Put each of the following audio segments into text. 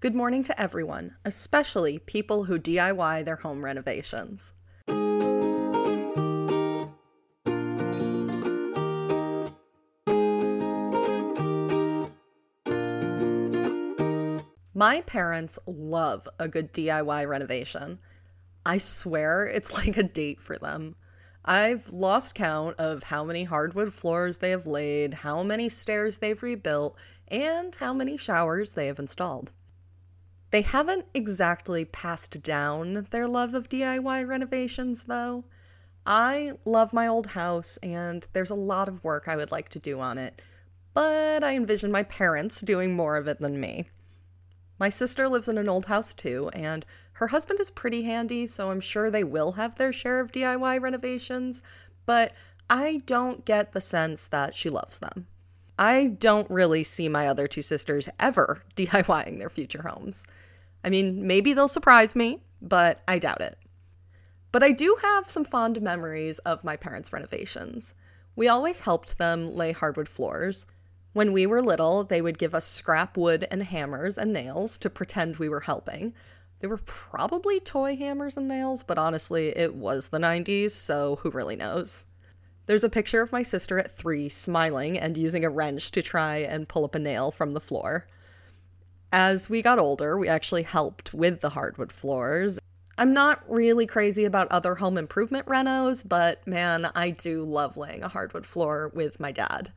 Good morning to everyone, especially people who DIY their home renovations. My parents love a good DIY renovation. I swear it's like a date for them. I've lost count of how many hardwood floors they have laid, how many stairs they've rebuilt, and how many showers they have installed. They haven't exactly passed down their love of DIY renovations, though. I love my old house, and there's a lot of work I would like to do on it, but I envision my parents doing more of it than me. My sister lives in an old house too, and her husband is pretty handy, so I'm sure they will have their share of DIY renovations, but I don't get the sense that she loves them. I don't really see my other two sisters ever DIYing their future homes. I mean, maybe they'll surprise me, but I doubt it. But I do have some fond memories of my parents' renovations. We always helped them lay hardwood floors. When we were little, they would give us scrap wood and hammers and nails to pretend we were helping. They were probably toy hammers and nails, but honestly, it was the 90s, so who really knows? There's a picture of my sister at three smiling and using a wrench to try and pull up a nail from the floor. As we got older, we actually helped with the hardwood floors. I'm not really crazy about other home improvement renos, but man, I do love laying a hardwood floor with my dad.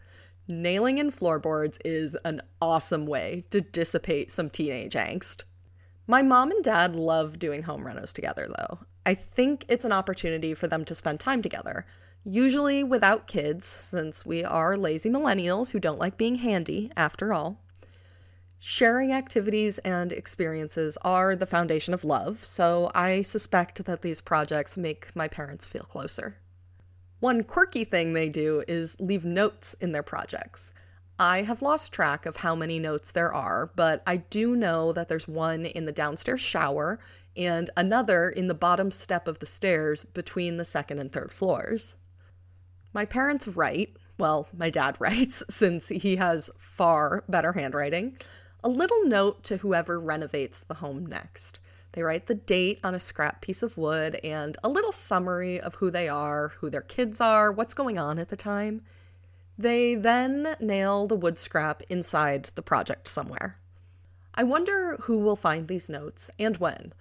Nailing in floorboards is an awesome way to dissipate some teenage angst. My mom and dad love doing home renos together, though. I think it's an opportunity for them to spend time together usually without kids, since we are lazy millennials who don't like being handy, after all. Sharing activities and experiences are the foundation of love, so I suspect that these projects make my parents feel closer. One quirky thing they do is leave notes in their projects. I have lost track of how many notes there are, but I do know that there's one in the downstairs shower and another in the bottom step of the stairs between the second and third floors. My parents write, well, my dad writes, since he has far better handwriting, a little note to whoever renovates the home next. They write the date on a scrap piece of wood and a little summary of who they are, who their kids are, what's going on at the time. They then nail the wood scrap inside the project somewhere. I wonder who will find these notes and when.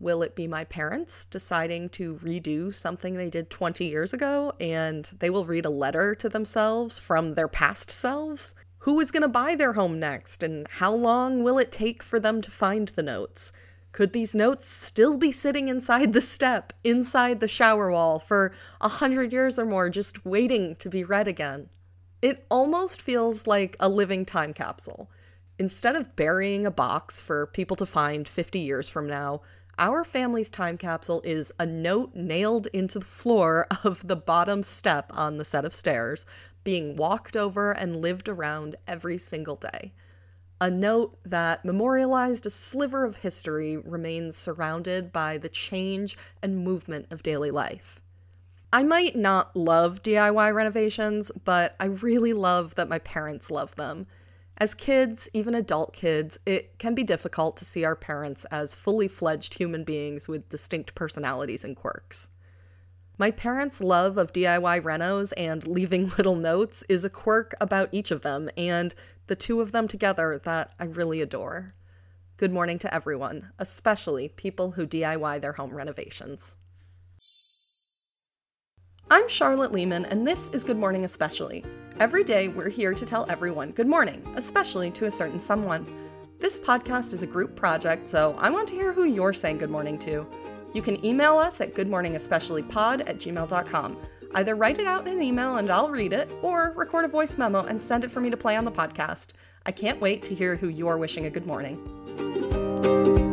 Will it be my parents deciding to redo something they did 20 years ago and they will read a letter to themselves from their past selves? Who is going to buy their home next and how long will it take for them to find the notes? Could these notes still be sitting inside the step, inside the shower wall for a hundred years or more, just waiting to be read again? It almost feels like a living time capsule. Instead of burying a box for people to find 50 years from now, our family's time capsule is a note nailed into the floor of the bottom step on the set of stairs, being walked over and lived around every single day. A note that memorialized a sliver of history remains surrounded by the change and movement of daily life. I might not love DIY renovations, but I really love that my parents love them. As kids, even adult kids, it can be difficult to see our parents as fully fledged human beings with distinct personalities and quirks. My parents' love of DIY renos and leaving little notes is a quirk about each of them, and the two of them together that I really adore. Good morning to everyone, especially people who DIY their home renovations. I'm Charlotte Lehman, and this is Good Morning Especially. Every day, we're here to tell everyone good morning, especially to a certain someone. This podcast is a group project, so I want to hear who you're saying good morning to. You can email us at goodmorningespeciallypod at gmail.com. Either write it out in an email and I'll read it, or record a voice memo and send it for me to play on the podcast. I can't wait to hear who you're wishing a good morning.